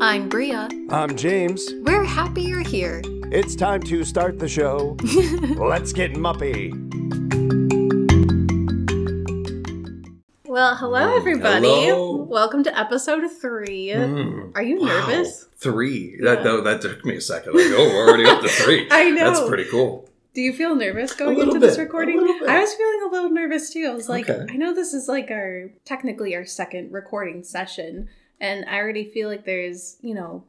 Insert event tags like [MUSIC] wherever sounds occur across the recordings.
I'm Bria. I'm James. We're happy you're here. It's time to start the show. [LAUGHS] Let's get muppy. Well, hello, everybody. hello. Welcome to episode three. Mm. Are you Wow. nervous? Three. Yeah. That, no, that took me a second. Like, oh, we're already up to three. [LAUGHS] I know. That's pretty cool. Do you feel nervous going little into this bit, a recording? little bit. I was feeling a little nervous too. I was like, Okay. I know this is like our technically our second recording session, and I already feel like there's, you know,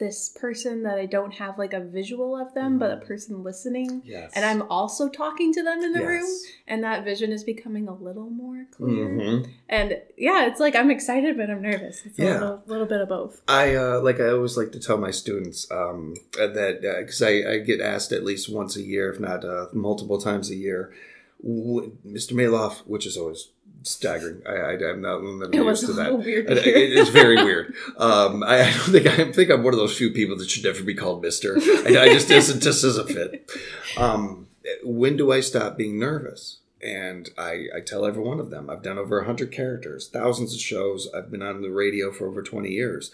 this person that I don't have like a visual of them, but a person listening. Yes. And I'm also talking to them in the Yes. room, and that vision is becoming a little more clear. Mhm. And yeah, it's like I'm excited, but I'm nervous. It's a Yeah. little, little bit of both. I uh, like. I always like to tell my students um, uh, that because I, I get asked at least once a year, if not uh, multiple times a year, w- Mr. Maloff, which is always staggering. I, I I'm not I'm not It used to that. weird. To it- it's very weird. Um, I, I don't think I think I'm one of those few people that should never be called Mister. I, I just doesn't just doesn't fit. Um, when do I stop being nervous? And I, I tell every one of them. I've done over hundred characters, thousands of shows. I've been on the radio for over twenty years.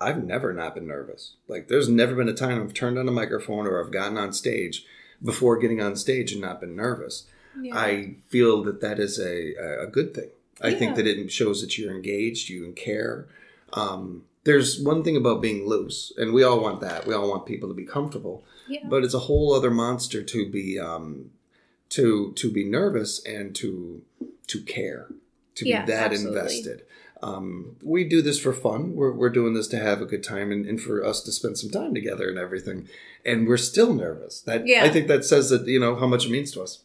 I've never not been nervous. Like there's never been a time I've turned on a microphone or I've gotten on stage before getting on stage and not been nervous. Yeah. I feel that that is a, a good thing. I Yeah. think that it shows that you're engaged, you care. Um, there's one thing about being loose, and we all want that. We all want people to be comfortable, yeah. but it's a whole other monster to be um, to to be nervous and to to care, to Yeah, be that absolutely. invested. Um, we do this for fun. We're, we're doing this to have a good time and, and for us to spend some time together and everything. And we're still nervous. That Yeah. I think that says that you know how much it means to us.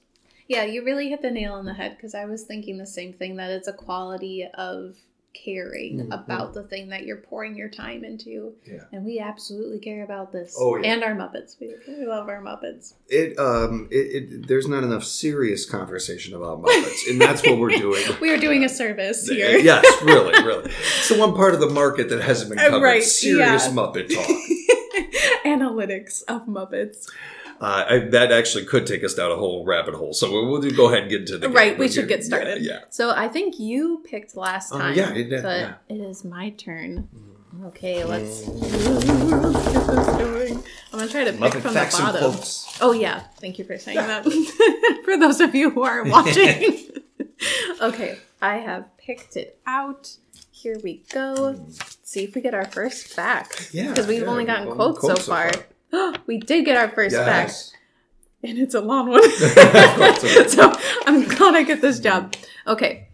Yeah, you really hit the nail on the head because I was thinking the same thing that it's a quality of caring Mhm. about the thing that you're pouring your time into. Yeah. And we absolutely care about this. Oh, yeah. And our Muppets. We, we love our Muppets. it um it, it there's not enough serious conversation about Muppets, and that's what we're doing. [LAUGHS] We are doing a service here. yes, really, really. It's the one part of the market that hasn't been Uh, covered. right, serious yeah. Muppet talk. [LAUGHS] Analytics of Muppets. Uh, I, that actually could take us down a whole rabbit hole. So we'll, we'll go ahead and get into the Right, game. we We'll should get started. Yeah. So I think you picked last Oh, time. yeah, it did, But yeah. it is my turn. Okay, mm. let's, let's get this going. I'm gonna try to pick from facts the and bottom. quotes. Oh yeah, thank you for saying that. [LAUGHS] [LAUGHS] for those of you who are [LAUGHS] watching. okay, I have picked it out. Here we go. Mm. Let's see if we get our first fact. Yeah, because we've yeah, only gotten quotes, quotes so so far. [GASPS] we did get our first Yes. and it's a long one. [LAUGHS] [LAUGHS] so I'm glad I get this job. Okay.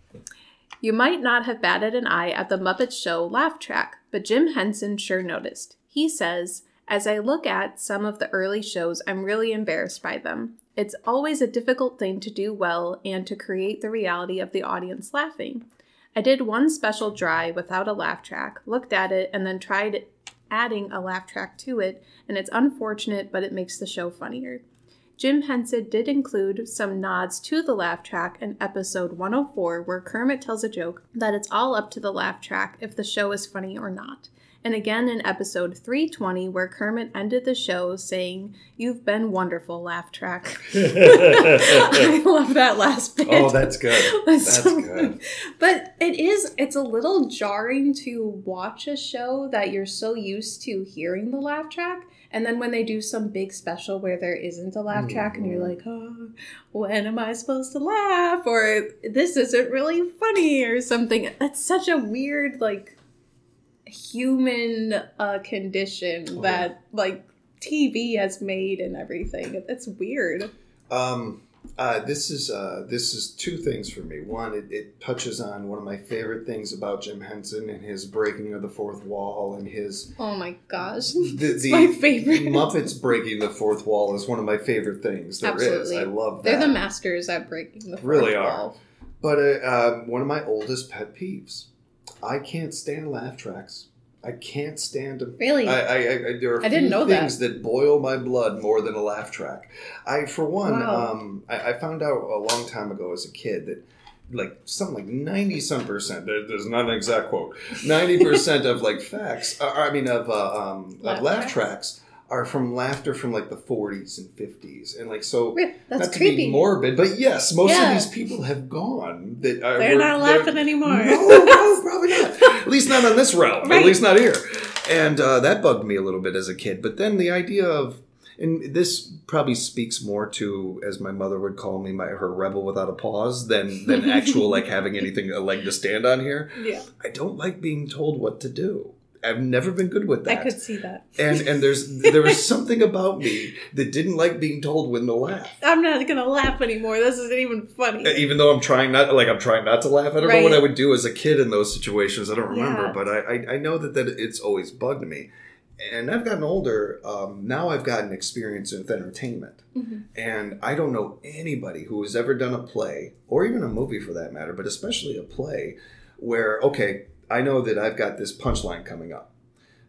You might not have batted an eye at the Muppet Show laugh track, but Jim Henson sure noticed. He says, As I look at some of the early shows, I'm really embarrassed by them. It's always a difficult thing to do well and to create the reality of the audience laughing. I did one special dry without a laugh track, looked at it, and then tried adding a laugh track to it, and it's unfortunate, but it makes the show funnier. Jim Henson did include some nods to the laugh track in episode 104, where Kermit tells a joke that it's all up to the laugh track if the show is funny or not. And again in episode 320, where Kermit ended the show saying, You've been wonderful, laugh track. [LAUGHS] I love that last bit. Oh, that's good. [LAUGHS] That's That's so good. But it is, it's a little jarring to watch a show that you're so used to hearing the laugh track. And then when they do some big special where there isn't a laugh track and you're mm-hmm. like, oh, when am I supposed to laugh? Or this isn't really funny or something. That's such a weird, like, human uh, condition Oh, that, like, TV has made and everything. It's weird. Um, uh, this is uh, this is two things for me. One, it, it touches on one of my favorite things about Jim Henson and his breaking of the fourth wall and his Oh my gosh. the, [LAUGHS] it's my favorite. Muppets breaking the fourth wall is one of my favorite things there is. Absolutely. I love that. They're the masters at breaking the fourth Really are. But uh, um, one of my oldest pet peeves. I can't stand laugh tracks. I can't stand them. Really? I, I, I, there are I didn't know things that. boil my blood more than a laugh track. I, for one, Wow. um, I, I found out a long time ago as a kid that like something like ninety some percent. There, there's not an exact quote. Ninety percent of like [LAUGHS] facts. Uh, I mean of uh, um, Laugh of laugh tracks? tracks are from laughter from like the 40s and 50s, and like so. That's not to creepy. be morbid, but yes, most Yeah. of these people have gone. That are, They're were- not laughing anymore. No, [LAUGHS] no, probably not. At least not on this realm. Right. At least not here. and uh, that bugged me a little bit as a kid. But then the idea of and this probably speaks more to, as my mother would call me, my her rebel without a pause, than than [LAUGHS] actual like having anything a leg to stand on here. Yeah. I don't like being told what to do. I've never been good with that. I could see that. and and there's there was [LAUGHS] something about me that didn't like being told when to laugh. I'm not gonna laugh anymore. This isn't even funny. Even though I'm trying not like I'm trying not to laugh. I don't know what I would do as a kid in those situations. I don't remember, Yeah. but I, I I know that that it's always bugged me. And I've gotten older. Um, now I've gotten experience with entertainment, Mhm. and I don't know anybody who has ever done a play or even a movie for that matter, but especially a play where okay, I know that I've got this punchline coming up,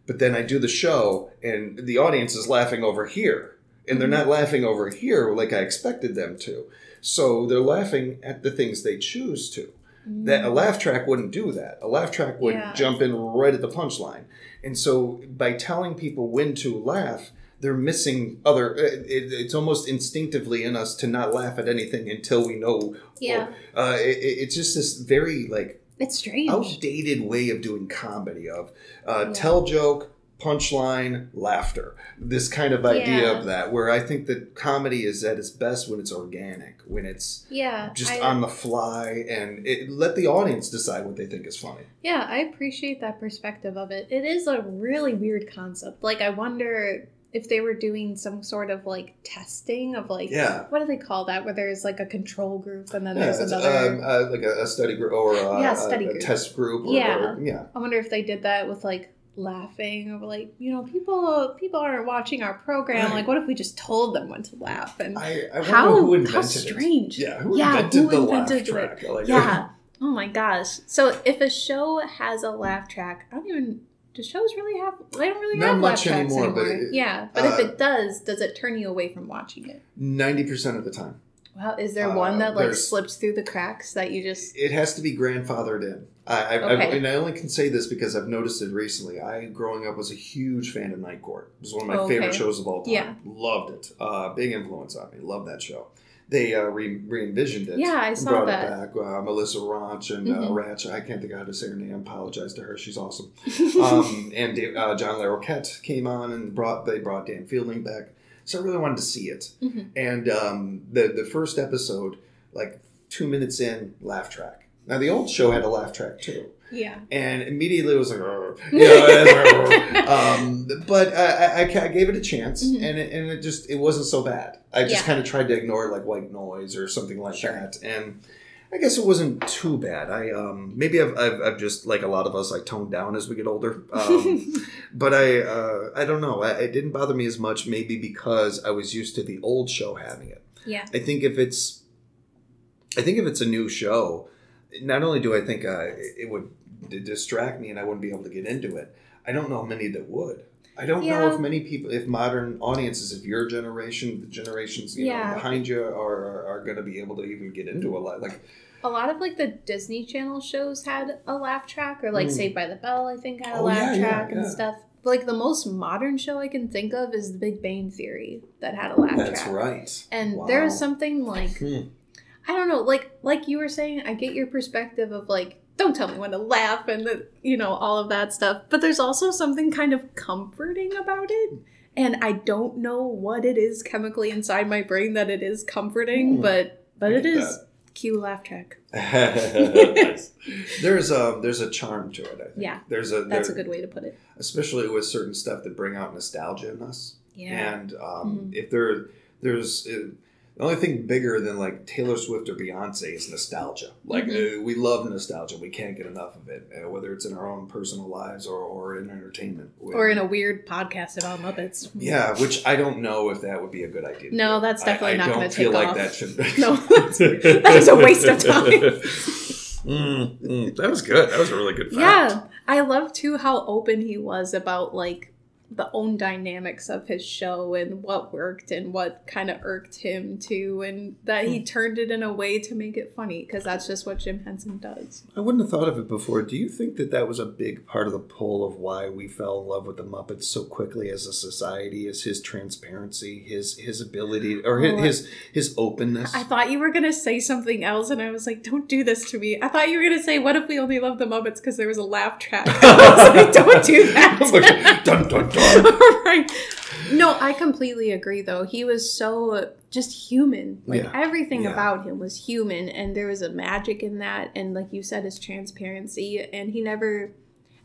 but then I do the show and the audience is laughing over here, and they're not laughing over here like I expected them to. So they're laughing at the things they choose to. That a laugh track wouldn't do that. A laugh track would Yeah. jump in right at the punchline. And so by telling people when to laugh, they're missing other. It, it- it's almost instinctively in us to not laugh at anything until we know. Yeah. Uh, it- it's just this very like It's strange. outdated way of doing comedy of uh, Yeah. tell joke punchline laughter this kind of idea Yeah. of that where i think that comedy is at its best when it's organic when it's yeah. just I, on the fly and it, let the audience decide what they think is funny Yeah, I appreciate that perspective of it. It is a really weird concept. Like, I wonder if they were doing some sort of like testing of like, Yeah. what do they call that? Where there's like a control group and then yeah, there's another. um, uh, like a, a study group or a, Yeah, a- study a group. test group or, Yeah. or- yeah I wonder if they did that with like laughing or like you know people people aren't watching our program Right. like what if we just told them when to laugh and i, I wonder how who invented how it strange yeah who Yeah, invented who the invented laugh track Like, yeah [LAUGHS] oh my gosh so if a show has a laugh track i don't even do shows really have they don't really Not have much anymore, anymore, but it- yeah but if uh, it does does it turn you away from watching it 90% of the time Well, is there Uh, one that like slips through the cracks that you just it has to be grandfathered in. I, I, Okay. I, and I only can say this because I've noticed it recently. I, growing up, was a huge fan of Night Court. It was one of my Okay. favorite shows of all time. Yeah. Loved it. Uh, big influence on me. Love that show. They uh, re envisioned it. Yeah, I saw brought that. it back. Uh, Melissa Ranch and uh, Mhm. Ratch. I can't think of how to say her name. Apologize to her. She's awesome. [LAUGHS] um, and uh, John Larroquette came on and brought they brought Dan Fielding back. So I really wanted to see it. Mhm. And um, the the first episode, like two minutes in, laugh track. Now the old show had a laugh track too, yeah and immediately it was like, [LAUGHS] you know, um, but I, I, I gave it a chance, Mhm. and it, and it just it wasn't so bad. I just Yeah. kind of tried to ignore like white noise or something like Sure. that, and. I guess it wasn't too bad. I um maybe I've, I've, I've just like a lot of us I toned down as we get older. Um, [LAUGHS] but I uh, I don't know. I, it didn't bother me as much. Maybe because I was used to the old show having it. yeah I think if it's, I think if it's a new show, not only do I think uh, it would distract me and I wouldn't be able to get into it. I don't know many that would. I don't know if many people, if modern audiences, if your generation, the generations you Yeah. know behind you are are, are going to be able to even get into a lot. Like a lot of like the Disney Channel shows had a laugh track, or like Mm. Saved by the Bell, I think had a Oh, laugh yeah, yeah, track and yeah. stuff. But, like the most modern show I can think of is The Big Bang Theory that had a laugh that's track. That's right. And Wow. there's something like Hmm. I don't know, like like you were saying, I get your perspective of like don't tell me when to laugh and the, you know all of that stuff. But there's also something kind of comforting about it. And I don't know what it is chemically inside my brain that it is comforting, Hmm. but but it is it is cue laugh track. [LAUGHS] Nice. There's a there's a charm to it. I think. Yeah, There's a That's a good way to put it. especially with certain stuff that bring out nostalgia in us. Yeah. And um, Mhm. if there, there's uh, the only thing bigger than like Taylor Swift or Beyonce is nostalgia. Like Mhm. uh, we love nostalgia. We can't get enough of it, uh, whether it's in our own personal lives or, or in entertainment. Or in a weird podcast about Muppets. yeah, which I don't know if that would be a good idea. No, that's definitely I not don't gonna feel take like off. that should. [LAUGHS] No, that's- that was a waste of time. [LAUGHS] [LAUGHS] Mm, mm, that was good. That was a really good. Fact. Yeah, I love too how open he was about like the own dynamics of his show and what worked and what kind of irked him too, and that he hmm. turned it in a way to make it funny because that's just what Jim Henson does. I wouldn't have thought of it before. Do you think that that was a big part of the pull of why we fell in love with the Muppets so quickly as a society? Is his transparency, his his ability, or his Oh, his, his openness? I thought you were gonna say something else, and I was like, "Don't do this to me." I thought you were gonna say, "What if we only love the Muppets because there was a laugh track?" [LAUGHS] I was like, "Don't do that." [LAUGHS] dun dun dun. [LAUGHS] right. No, I completely agree though. He was so just human. Like Yeah. everything Yeah. about him was human and there was a magic in that and like you said his transparency and he never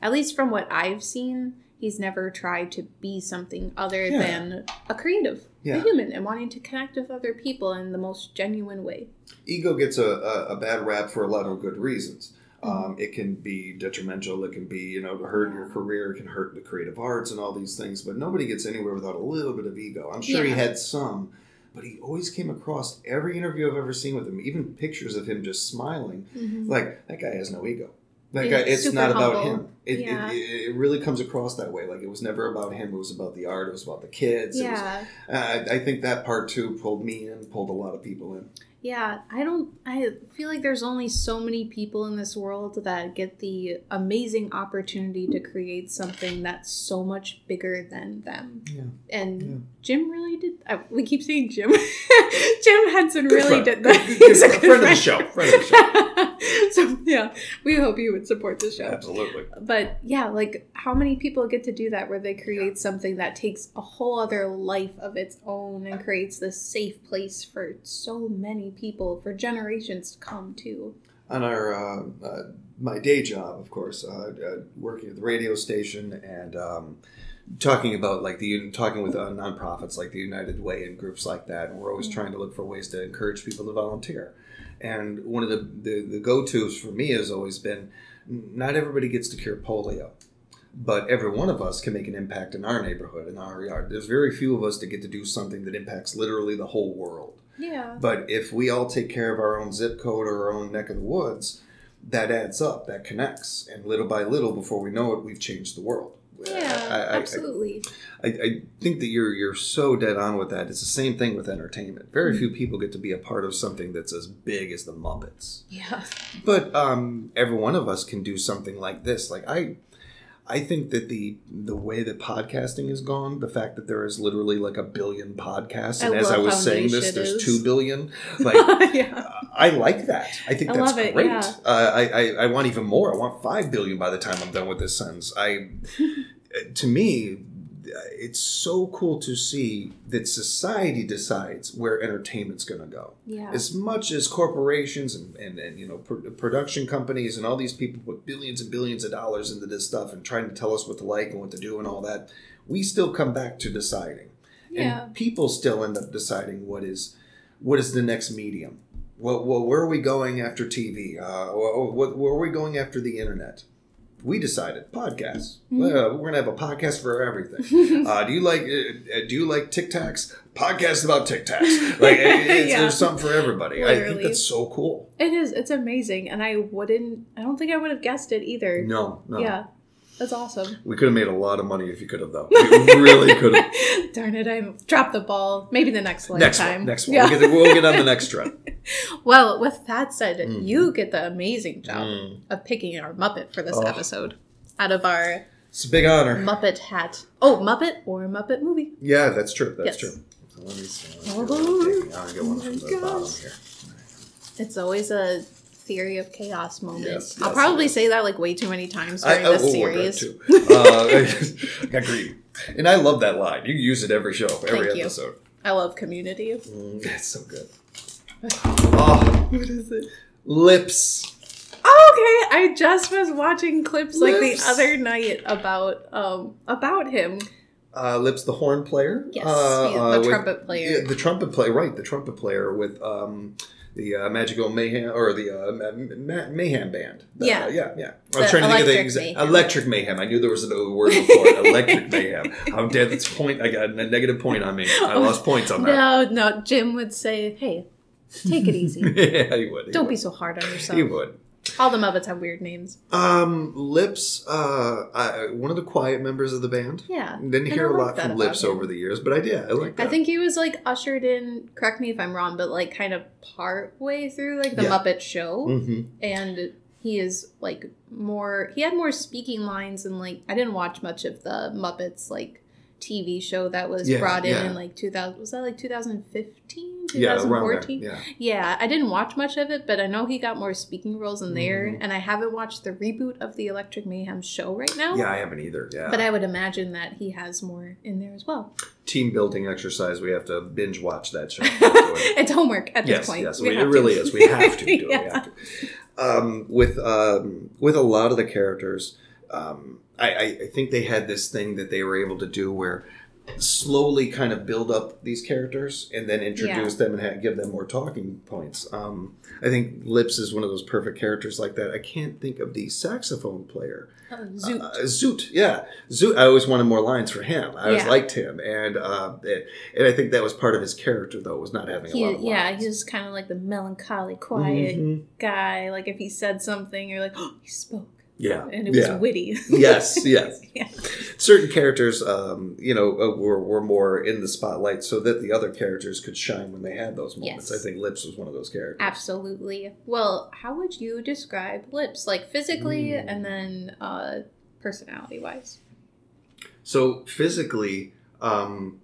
at least from what I've seen, he's never tried to be something other Yeah. than a creative, Yeah. a human and wanting to connect with other people in the most genuine way. ego gets a, a, a bad rap for a lot of good reasons. Mm-hmm. Um, it can be detrimental. It can be, you know, hurt your career. It can hurt the creative arts and all these things. But nobody gets anywhere without a little bit of ego. I'm sure he had some, but he always came across every interview I've ever seen with him, even pictures of him just smiling, like that guy has no ego. That Yeah, guy, it's not about him. It, Yeah. it, it, really comes across that way. Like it was never about him. It was about the art. It was about the kids. It was- Yeah. uh, I, think that part too pulled me in, pulled a lot of people in. Yeah, I don't. I feel like there's only so many people in this world that get the amazing opportunity to create something that's so much bigger than them. Yeah. And Yeah. Jim really did. Uh, we keep saying Jim. [LAUGHS] Jim Henson Good really friend. did that. Good- good He's a friend. Friend of the show. Friend of the show. [LAUGHS] so yeah, we hope you would support the show. Absolutely. But yeah, like how many people get to do that where they create something that takes a whole other life of its own and creates this safe place for so many people for generations to come to. on our uh, uh, my day job, of course, uh, uh, working at the radio station and um, talking about like the talking with uh, nonprofits like the United Way and groups like that, and we're always trying to look for ways to encourage people to volunteer. And one of the the, the go tos for me has always been not everybody gets to cure polio. But every one of us can make an impact in our neighborhood, in our yard. There's very few of us that get to do something that impacts literally the whole world. Yeah. But if we all take care of our own zip code or our own neck of the woods, that adds up, that connects. And little by little, before we know it, we've changed the world. Yeah, I, I, absolutely. I, I think that you're you're so dead on with that. It's the same thing with entertainment. Very few people get to be a part of something that's as big as the Muppets. Yeah. But um, every one of us can do something like this. Like I, I think that the the way that podcasting has gone, the fact that there is literally like a billion podcasts, I and as I was saying this, there's is. two billion. [LAUGHS] Like yeah. I like that. I think I that's love it, great. yeah. Uh, I, I I want even more. I want five billion by the time I'm done with this sentence. I, [LAUGHS] to me, it's so cool to see that society decides where entertainment's going to go. Yeah. As much as corporations and, and, and you know pr- production companies and all these people put billions and billions of dollars into this stuff and trying to tell us what to like and what to do and all that, we still come back to deciding. Yeah. And people still end up deciding what is what is the next medium. Well, well where are we going after TV? Uh, what, what, where are we going after the internet? We decided podcasts. Mm-hmm. Well, we're gonna have a podcast for everything. [LAUGHS] uh, do you like uh, uh, Do you like Tic Tacs? Podcast about Tic Tacs. Like [LAUGHS] Yeah. there's something for everybody. I think Literally. that's so cool. It is. It's amazing, and I wouldn't. I don't think I would have guessed it either. No, no. Yeah. That's awesome. We could have made a lot of money if you could have, though. We really could have. [LAUGHS] Darn it! I dropped the ball. Maybe the next one. Next lifetime. one. Next one. Yeah. We'll, get, we'll get on the next trip. [LAUGHS] Well, with that said, Mhm. you get the amazing job Mm. of picking our Muppet for this Oh. episode out of our It's a big honor. Muppet hat. Oh, Muppet or Muppet movie. Yeah, that's true. That's Yes. true. So let me see. Let's Oh, get one taking- I'll get one oh from the bottom here. It's always a theory of chaos moment. Yes, I'll yes, probably yes. say that like way too many times during oh, this oh, series. [LAUGHS] Uh, [LAUGHS] I greedy. And I love that line. You use it every show, every Thank you. episode. I love Community. Mm, it's so good. Oh, [LAUGHS] What is it? lips. Oh, okay. I just was watching clips like Lips. the other night about um about him. Uh, lips, the horn player. Yes, Uh, he- the uh, with- trumpet player. Yeah, the trumpet player, right? The trumpet player with um, the uh, Magical Mayhem or the uh, Ma- Ma- Mayhem band. The- Yeah. yeah, yeah. I The was trying to think of the Mayhem. electric mayhem. I knew there was another word before it. electric [LAUGHS] mayhem. How dare that's a point? I got a negative point on me. I lost points on that. No, no. Jim would say, "Hey, take it easy. [LAUGHS] yeah, he would. He Don't would. be so hard on yourself." He would. All the Muppets have weird names. Um, Lips, uh, I, one of the quiet members of the band. Yeah. Didn't hear a lot from Lips him. over the years, but I did. I like that. I think he was like ushered in, correct me if I'm wrong, but like kind of part way through like the Yeah. Muppet Show. hmm And he is like more, he had more speaking lines and like, I didn't watch much of the Muppets like TV show that was Yeah, brought in yeah. in like 2000, was that like 2015? Yeah, 2014? there. Yeah. Yeah, I didn't watch much of it, but I know he got more speaking roles in there. Mhm. And I haven't watched the reboot of the Electric Mayhem show right now. Yeah, I haven't either. Yeah. But I would imagine that he has more in there as well. Team building exercise. We have to binge watch that show. [LAUGHS] It's homework at this yes, point. yes, We we- it really to. is. We have to do it. We [LAUGHS] have to. Um, with um, with a lot of the characters, um, I, I, think they had this thing that they were able to do where slowly kind of build up these characters and then introduce them and ha- give them more talking points. Um, I think Lips is one of those perfect characters like that. I can't think of the saxophone player. Oh, Zoot. Uh, Zoot, yeah, Zoot. I always wanted more lines for him. I always liked him, and uh, it- and I think that was part of his character, though, was not having a He, lot of yeah, he was kind of like the melancholy, quiet Mhm. guy. Like if he said something, you're like, oh, [GASPS] he spoke, Yeah, and it was yeah. witty. [LAUGHS] yes, yes. Yeah. Certain characters, um, you know, uh, were, were more in the spotlight, so that the other characters could shine when they had those moments. Yes. I think Lips was one of those characters. Absolutely. Well, how would you describe lips, like physically, Mm. and then uh, personality wise? So physically, um,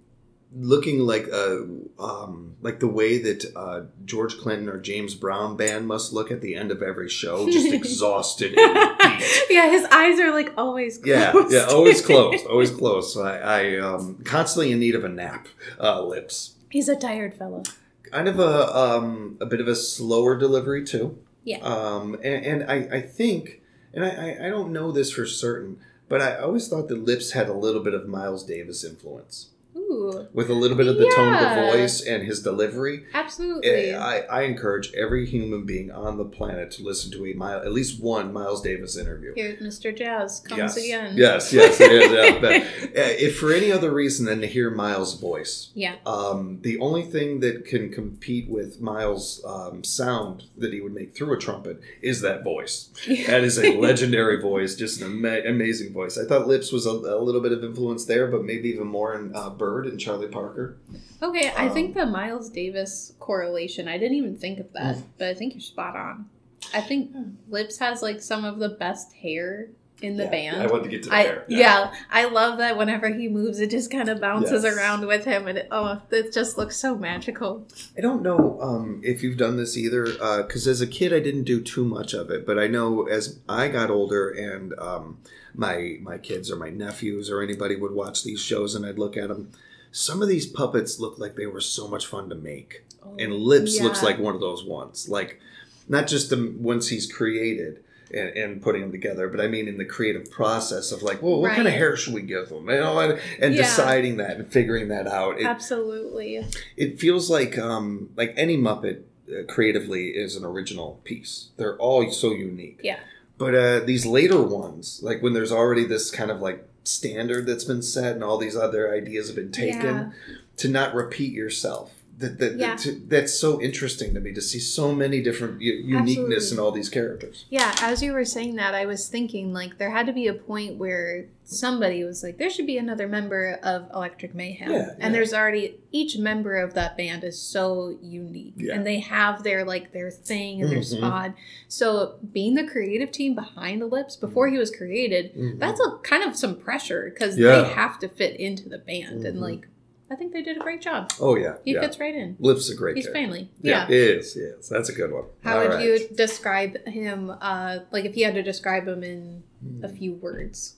looking like uh, um, like the way that uh, George Clinton or James Brown band must look at the end of every show, just [LAUGHS] exhausted [LAUGHS] yeah, his eyes are like always closed. Yeah, yeah, always [LAUGHS] closed, always closed. So I, I um, constantly in need of a nap. Uh, lips, He's a tired fellow. kind of a um, a bit of a slower delivery too. Yeah. Um, and, and I, I think, and I, I, I don't know this for certain, but I always thought that Lips had a little bit of Miles Davis influence Ooh, with a little bit of the tone of the voice and his delivery. absolutely. Eh, I, I encourage every human being on the planet to listen to a mile, at least one Miles Davis interview. Here, Mr. Jazz comes yes. again. Yes, yes, it is. Yeah, [LAUGHS] but, uh, if for any other reason than to hear Miles' voice, Yeah. um, the only thing that can compete with Miles' um, sound that he would make through a trumpet is that voice. [LAUGHS] That is a legendary voice, just an ama- amazing voice. I thought Lips was a, a little bit of influence there, but maybe even more in uh, Bird and Charlie Parker. Okay, I think Um, the Miles Davis correlation, I didn't even think of that, Mm. but I think you're spot on. I think Lips has like some of the best hair in the Yeah, band. I wanted to get to the I hair. yeah. I love that whenever he moves, it just kind of bounces Yes. around with him, and it, oh, it just looks so magical. I don't know um, if you've done this either, because as a kid I didn't do too much of it. But I know as I got older and um, my my kids or my nephews or anybody would watch these shows and I'd look at them. Some of these puppets look like they were so much fun to make, and Lips looks like one of those ones. Like not just the once he's created. And, and putting them together, but I mean in the creative process of like, well, what kind of hair should we give them? You know, and, and Yeah. deciding that and figuring that out. It, Absolutely. it feels like um like any muppet uh, creatively is an original piece they're all so unique Yeah. but uh these later ones like when there's already this kind of like standard that's been set and all these other ideas have been taken Yeah. to not repeat yourself that, that, Yeah. to, that's so interesting to me to see so many different u- uniqueness Absolutely. in all these characters Yeah, as you were saying that, I was thinking like there had to be a point where somebody was like, there should be another member of Electric Mayhem. Yeah, And there's already each member of that band is so unique. Yeah. And they have their like their thing and their Mhm. spot. So being the creative team behind the lips before he was created, Mhm. that's a kind of some pressure because Yeah. they have to fit into the band. And Mhm. like I think they did a great job. oh yeah He yeah fits right in. Lips a great He's character. family. yeah, yeah. it is yes that's a good one How All would right. you describe him? Uh, like if you had to describe him in a Hmm. few words,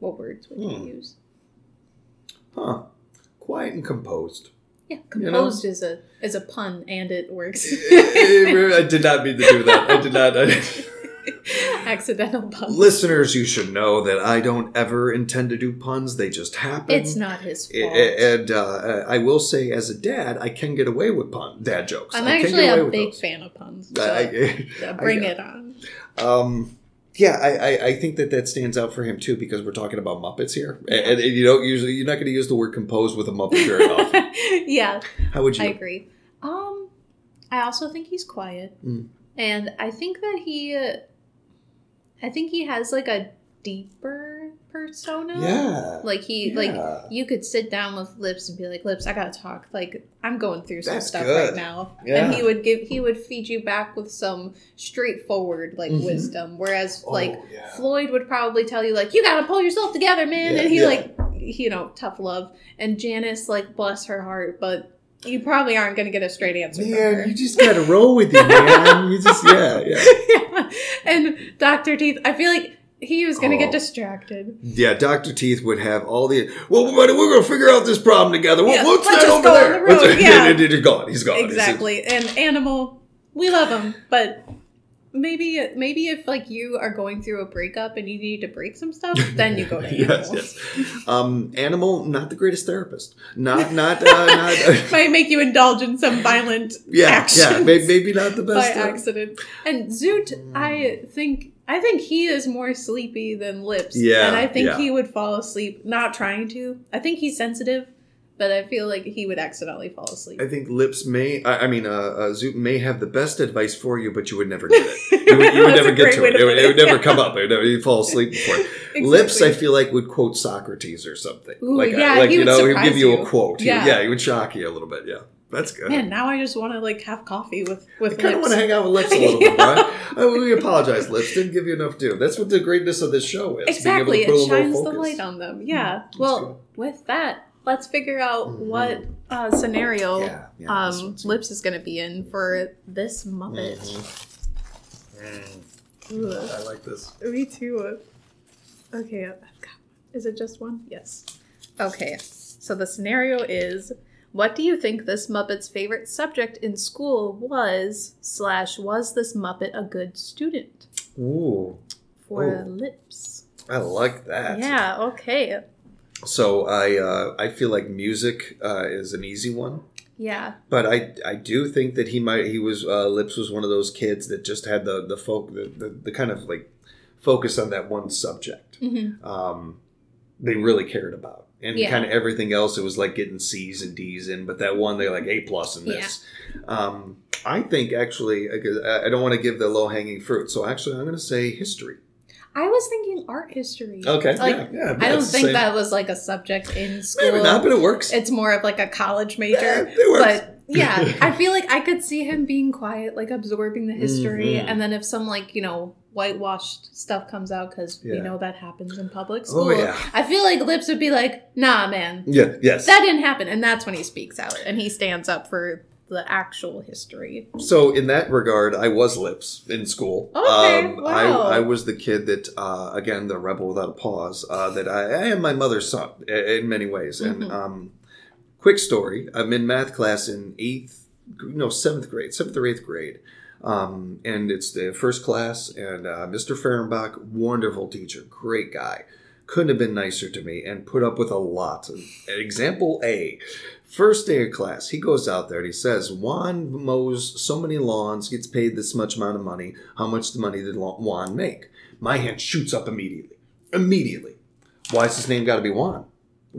what words would Hmm. you use? huh quiet and composed Yeah, You know? composed is a is a pun and it works. [LAUGHS] I did not mean to do that. I did not. I [LAUGHS] [LAUGHS] Accidental pun. Listeners, you should know that I don't ever intend to do puns. They just happen. It's not his fault. And uh, I will say, as a dad, I can get away with pun dad jokes. I'm I can actually get away a big those. fan of puns. So I- [LAUGHS] I- bring it on. Um, yeah, I, I, I think that that stands out for him too because we're talking about Muppets here, and, and you don't usually you're not going to use the word composed with a Muppet very [LAUGHS] often. yeah, How would you? I agree. Um, I also think he's quiet, Mm. and I think that he uh, I think he has like a deeper persona. Yeah. Like he Yeah. like you could sit down with Lips and be like, Lips, I gotta talk. Like I'm going through some That's stuff good. right now. Yeah. And he would give he would feed you back with some straightforward like Mhm. wisdom. Whereas Oh, like yeah. Floyd would probably tell you like, you gotta pull yourself together, man. And he like you know, tough love. And Janice, like, bless her heart, but you probably aren't gonna get a straight answer. Man, you just gotta roll with it, man. You just yeah, yeah. [LAUGHS] yeah. And Dr. Teeth, I feel like he was gonna Oh. get distracted. Yeah, Dr. Teeth would have all the well, buddy, we're gonna figure out this problem together. What- Yeah, what's that over there? the [LAUGHS] yeah. he's gone. He's gone. Exactly. And Animal, we love him, but maybe maybe if like you are going through a breakup and you need to break some stuff, [LAUGHS] then you go to Animal. [LAUGHS] yes, yes. Um, Animal, not the greatest therapist. Not, [LAUGHS] not, uh, not. Might make you indulge in some violent yeah, actions yeah. Maybe, maybe not the by best. uh, accident. And Zoot, I think I think he is more sleepy than Lips. Yeah, And I think yeah. he would fall asleep not trying to. I think he's sensitive, but I feel like he would accidentally fall asleep. I think Lips may. I, I mean, uh, uh, Zoot may have the best advice for you, but you would never get it. [LAUGHS] You would, you would never get to it. to It would, it would never come [LAUGHS] up. It would never, you'd fall asleep before. [LAUGHS] it. Lips, I feel like would quote Socrates or something. Ooh, like, yeah, like he you would know, he'd give you, you. a quote. He- Yeah. yeah, he would shock you a little bit. Yeah, that's good. Man, now I just want to like have coffee with with I kind of want to hang out with Lips a little bit, Yeah. right? Uh, we apologize, Lips. Didn't give you enough due. That's what the greatness of this show is. Exactly, being able to it shines the light on them. Yeah. That's well, with that, let's figure out Mhm. what uh, scenario Yeah, yeah, um, Lips is going to be in for this Muppet. Ooh, I like this. me too. Okay, Is it just one? Yes. Okay, so the scenario is. What do you think this Muppet's favorite subject in school was? Slash, was this Muppet a good student? Ooh, For Oh. lips. I like that. Yeah. Okay. So I uh, I feel like music uh, is an easy one, Yeah. but I I do think that he might he was uh, Lips was one of those kids that just had the the folk the, the, the kind of like focus on that one subject. hmm Um, they really cared about. And Yeah. kind of everything else, it was like getting C's and D's in, but that one they're like A plus in this. Um, I think actually, I don't want to give the low hanging fruit, so actually, I'm going to say history. I was thinking art history. Okay, Like, yeah, yeah. I don't think that was like a subject in school. maybe not, but it works. It's more of like a college major. Yeah, it works. But yeah, [LAUGHS] I feel like I could see him being quiet, like absorbing the history, Mhm. and then if some like you know whitewashed stuff comes out because we know that happens in public school. Oh, school. yeah. I feel like Lips would be like, "Nah, man, yeah, yes. that didn't happen," and that's when he speaks out and he stands up for the actual history. So in that regard, I was lips in school. Um, Okay, wow. I, I was the kid that, uh, again, the rebel without a pause. Uh, that I, I am my mother's son in many ways. And Mhm. um, quick story: I'm in math class in eighth, no seventh grade, seventh or eighth grade. Um, and it's the first class, and uh, Mr. Fehrenbach, wonderful teacher, great guy, couldn't have been nicer to me, and put up with a lot. Example A, first day of class, he goes out there and he says, "Juan mows so many lawns, gets paid this much amount of money. How much the money did Juan make?" My hand shoots up immediately, immediately. Why is his name got to be Juan?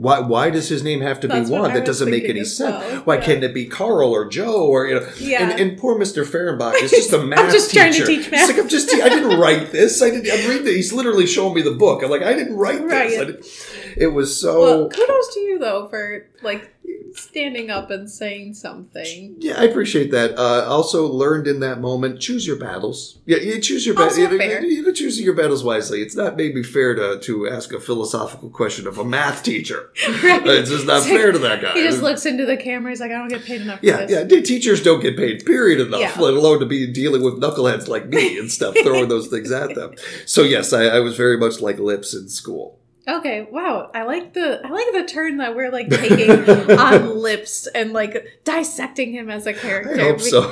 Why, why does his name have to That's be Juan? That doesn't make any sense. well. Why Yeah. can't it be Carl or Joe or you know? Yeah. And, and poor Mr. Fehrenbach is [LAUGHS] just a math just trying to teacher. teach He's math. like, I'm just, I didn't write this. I didn't. I'm reading. He's literally showing me the book. I'm like, I didn't write Right. this. It was so. Well, kudos to you though for like standing up and saying something. Yeah, I appreciate that. Uh, also learned in that moment, choose your battles. Yeah, you choose your battles. fair. You, you choose your battles wisely. It's not maybe fair to, to ask a philosophical question of a math teacher. [LAUGHS] Right. It's just not like- fair to that guy. He just looks into the camera. He's like, I don't get paid enough for yeah, yeah. Teachers don't get paid, period, enough, Yeah. let alone to be dealing with knuckleheads like me and stuff, throwing those things at them. So, yes, I, I was very much like Lips in school. Okay, wow. I like the I like the turn that we're like taking [LAUGHS] on lips and like dissecting him as a character. I hope so.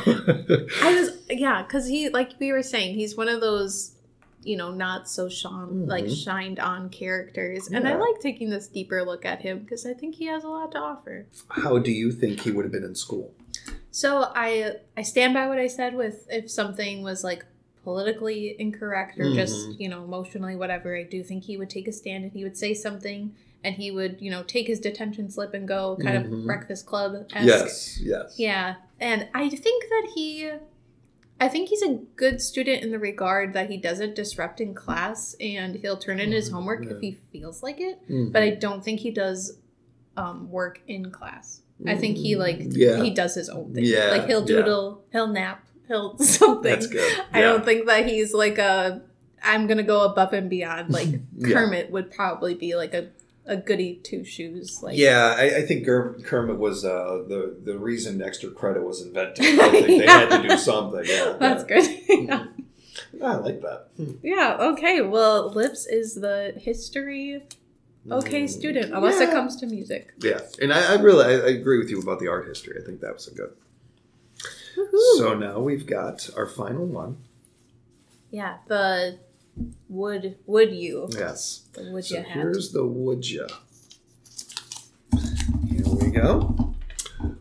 [LAUGHS] I was yeah, because he like we were saying, he's one of those you know not so shone like Mhm. shined on characters, and I like taking this deeper look at him because I think he has a lot to offer. How do you think he would have been in school? So I I stand by what I said with if something was like politically incorrect or just Mhm. you know emotionally whatever. I do think he would take a stand and he would say something and he would you know take his detention slip and go kind Mhm. of Breakfast Club. Yes, yes. Yeah, and I think that he. I think he's a good student in the regard that he doesn't disrupt in class and he'll turn in his homework if he feels like it. Mhm. But I don't think he does um, work in class. I think he like Yeah. he does his own thing. Yeah, Like he'll yeah. doodle, he'll nap, he'll [LAUGHS] something. That's good. Yeah. I don't think that he's like a I'm gonna go above and beyond. Like [LAUGHS] Yeah. Kermit would probably be like a, a goody two shoes. Like Yeah, I, I think Kermit was uh, the the reason extra credit was invented. [LAUGHS] I think they had to do something. Yeah, That's yeah. good. yeah. I like that. Hmm. Yeah, okay. Well, Lips is the history okay student, unless it comes to music. Yeah, and I, I really I, I agree with you about the art history. I think that was a good. Woohoo. So now we've got our final one. yeah, the would would you Yes. the would So you have here's the would you. Here we go.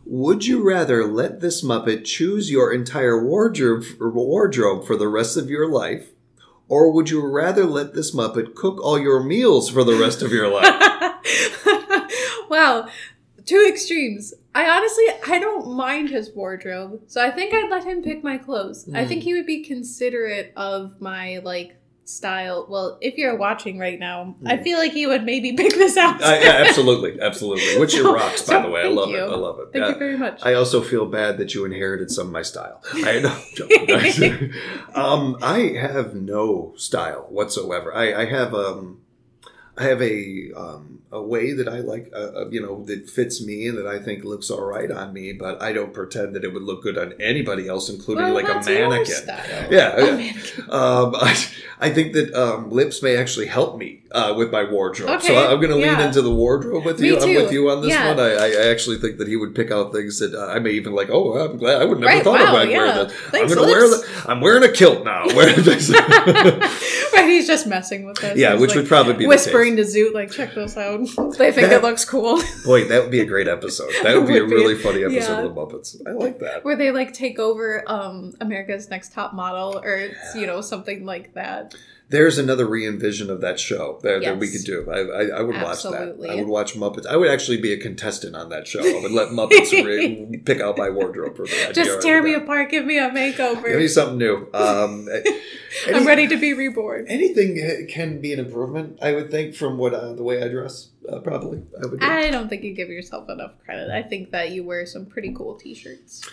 Would you rather let this Muppet choose your entire wardrobe wardrobe for the rest of your life, or would you rather let this Muppet cook all your meals for the rest of your life? [LAUGHS] wow, two extremes. I honestly I don't mind his wardrobe, so I think I'd let him pick my clothes. I Mm. think he would be considerate of my like style. Well, if you're watching right now, I Mm. feel like he would maybe pick this out. I, yeah, absolutely, absolutely. Which [LAUGHS] So- rocks, by so the way. I love you. it. I love it. Thank you very much. I also feel bad that you inherited some of my style. I know. [LAUGHS] [LAUGHS] um, I have no style whatsoever. I, I have um, I have a um, a way that I like, uh, uh, you know, that fits me and that I think looks all right on me. But I don't pretend that it would look good on anybody else, including Well, like a mannequin. Yeah, A mannequin. Um, [LAUGHS] I, I think that um, lips may actually help me uh, with my wardrobe. So Okay, I, am going to lean yeah. into the wardrobe with Me you. I'm with you on this Yeah. one. I, I actually think that he would pick out things that uh, I may even like. Oh, I'm glad I would never Right, thought wow, about yeah. wearing that. Thanks, I'm going to wear the. I'm wearing a kilt now. [LAUGHS] [LAUGHS] He's just messing with us. yeah, He's, which like, would probably be whispering to Zoot, like, check this out. [LAUGHS] they think That- it looks cool. Boy, that would be a great episode. [LAUGHS] That would be a Would be. really funny episode Yeah. of the Muppets. I like that. Where they like take over um America's Next Top Model or it's, you know, something like that. There's another re-envision of that show that, that we could do. I, I, I would watch that. I would watch Muppets. I would actually be a contestant on that show. I would let Muppets [LAUGHS] re- pick out my wardrobe for me. Just tear me that. apart, give me a makeover. Give me something new. Um, [LAUGHS] any- I'm ready to be reborn. Anything can be an improvement, I would think, from what uh, the way I dress. Uh, probably, I would. do. I don't think you give yourself enough credit. I think that you wear some pretty cool t-shirts.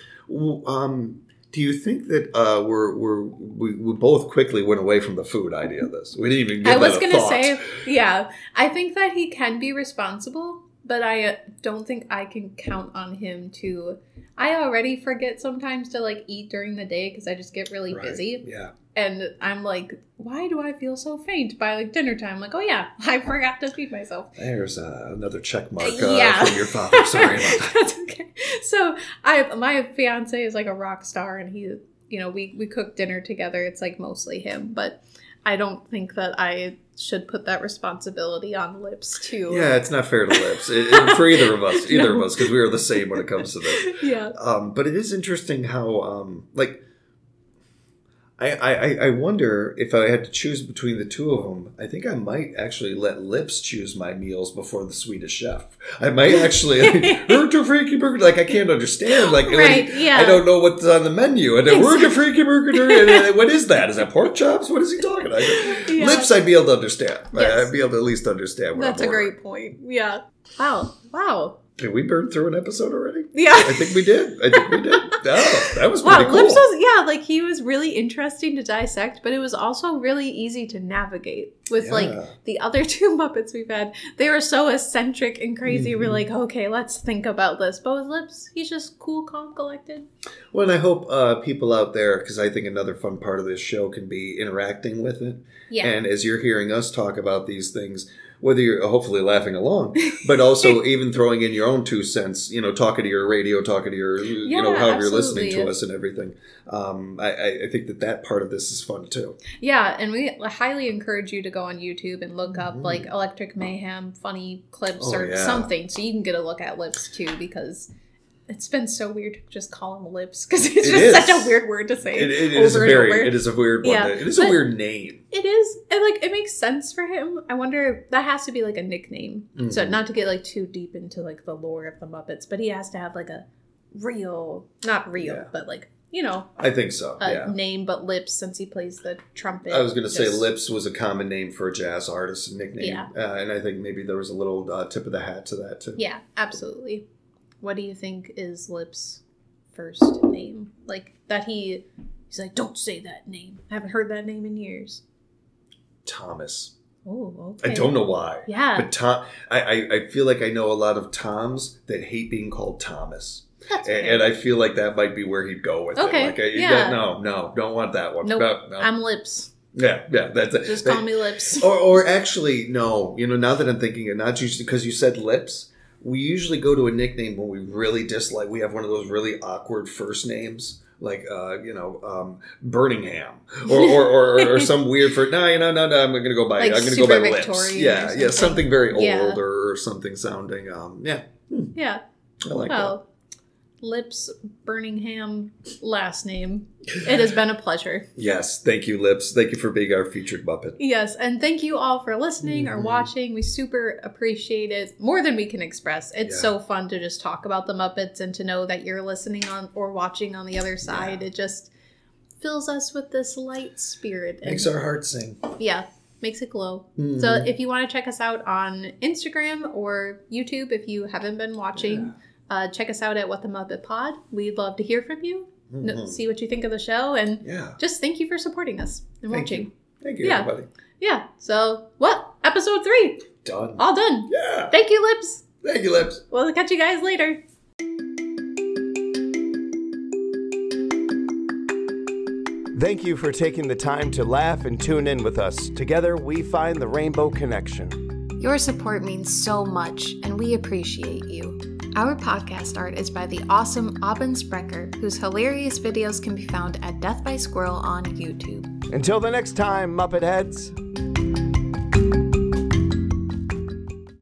Um, do you think that uh, we're, we're we, we both quickly went away from the food idea of this? We didn't even. Give I was gonna say, yeah, I think that he can be responsible, but I uh, don't think I can count on him to. I already forget sometimes to like eat during the day because I just get really Right. busy, Yeah. and I'm like, why do I feel so faint by like dinner time? Like, oh yeah, [LAUGHS] I forgot to feed myself. There's uh, another check mark uh, Yeah. from your father. Sorry about that. [LAUGHS] That's okay. So I, my fiance is like a rock star, and he, you know, we we cook dinner together. It's like mostly him, but I don't think that I should put that responsibility on lips too. Yeah, it's not fair to lips it, it- for either of us, [LAUGHS] either of us, because we are the same when it comes to this. [LAUGHS] yeah. Um, but it is interesting how, um, like, I, I, I wonder if I had to choose between the two of them. I think I might actually let Lips choose my meals before the Swedish chef. I might actually, [LAUGHS] [LAUGHS] like, to freaky burger. Like I can't understand. Like when- Right, yeah. I don't know what's on the menu. And then we're freaky burger. and, What is that? Is that pork chops? What is he talking? about? Yeah. Lips, I'd be able to understand. Yes. I'd be able to at least understand. That's I'm a ordering. great point. Yeah. Wow. Wow. Did we burn through an episode already? Yeah. I think we did. I think we did. [LAUGHS] Oh, that was Wow, pretty cool. Lips was yeah, like he was really interesting to dissect, but it was also really easy to navigate with Yeah. like the other [LAUGHS] two Muppets we've had. They were so eccentric and crazy. We're Mhm. like, okay, let's think about this. But with Lips, he's just cool, calm, collected. Well, and I hope uh, people out there, because I think another fun part of this show can be interacting with it. Yeah. And as you're hearing us talk about these things, whether you're hopefully laughing along, but also [LAUGHS] even throwing in your own two cents, you know, talking to your radio, talking to your, you know, however how you're listening to us and everything. Um, I, I think that that part of this is fun too. Yeah, and we highly encourage you to go on YouTube and look up Mhm. like Electric Mayhem funny clips Oh, or yeah. something so you can get a look at Lips too because it's been so weird to just call him Lips because it's It just is. such a weird word to say. It, it is a very, it is a weird one. Yeah, it is a weird name. It is, and like it makes sense for him. I wonder that has to be like a nickname. So Mhm. not to get like too deep into like the lore of the Muppets, but he has to have like a real, not real, Yeah. but like you know, I think so. a yeah. name, but Lips since he plays the trumpet. I was going to say Lips was a common name for a jazz artist nickname. Yeah. Uh, and I think maybe there was a little uh, tip of the hat to that too. Yeah, absolutely. What do you think is Lips' first name? Like that he he's like, don't say that name. I haven't heard that name in years. Thomas. Oh, okay. I don't know why. Yeah, But Tom, I, I, I feel like I know a lot of Toms that hate being called Thomas. that's And, and I feel like that might be where he'd go with Okay, it. Like, I, yeah. no, no, don't want that one. Nope. No, no. I'm Lips. yeah, yeah, that's it. Just call me Lips. Or, or actually, no. You know, now that I'm thinking, not just because you said lips, we usually go to a nickname when we really dislike. We have one of those really awkward first names, like uh, you know, um, Birmingham, or or, or, or [LAUGHS] some weird for. No, you know, no, no. I'm going to go by. Like I'm to go by Super lips. Yeah, or yeah, something. something very old Yeah. or, something sounding. Um, yeah, Yeah. I like that. well, Lips Birmingham last name. It has been a pleasure. [LAUGHS] Yes, thank you, Lips. Thank you for being our featured Muppet. Yes, and thank you all for listening or Mhm. watching. We super appreciate it more than we can express. It's Yeah. so fun to just talk about the Muppets and to know that you're listening on or watching on the other side. Yeah. It just fills us with this light spirit. And Makes our hearts sing. yeah, makes it glow. Mhm. So if you want to check us out on Instagram or YouTube, if you haven't been watching, uh, check us out at What the Muppet Pod. We'd love to hear from you, kn- Mhm. see what you think of the show, and Yeah, just thank you for supporting us and Thank watching. you. thank you, Yeah. everybody. Yeah. So what? Episode three, Done. all done. Yeah, Thank you, Lips. thank you, Lips. We'll catch you guys later. Thank you for taking the time to laugh and tune in with us. Together, we find the Rainbow Connection. Your support means so much, and we appreciate you. Our podcast art is by the awesome Aubin Sprecher, whose hilarious videos can be found at Death by Squirrel on YouTube. Until the next time, Muppet Heads.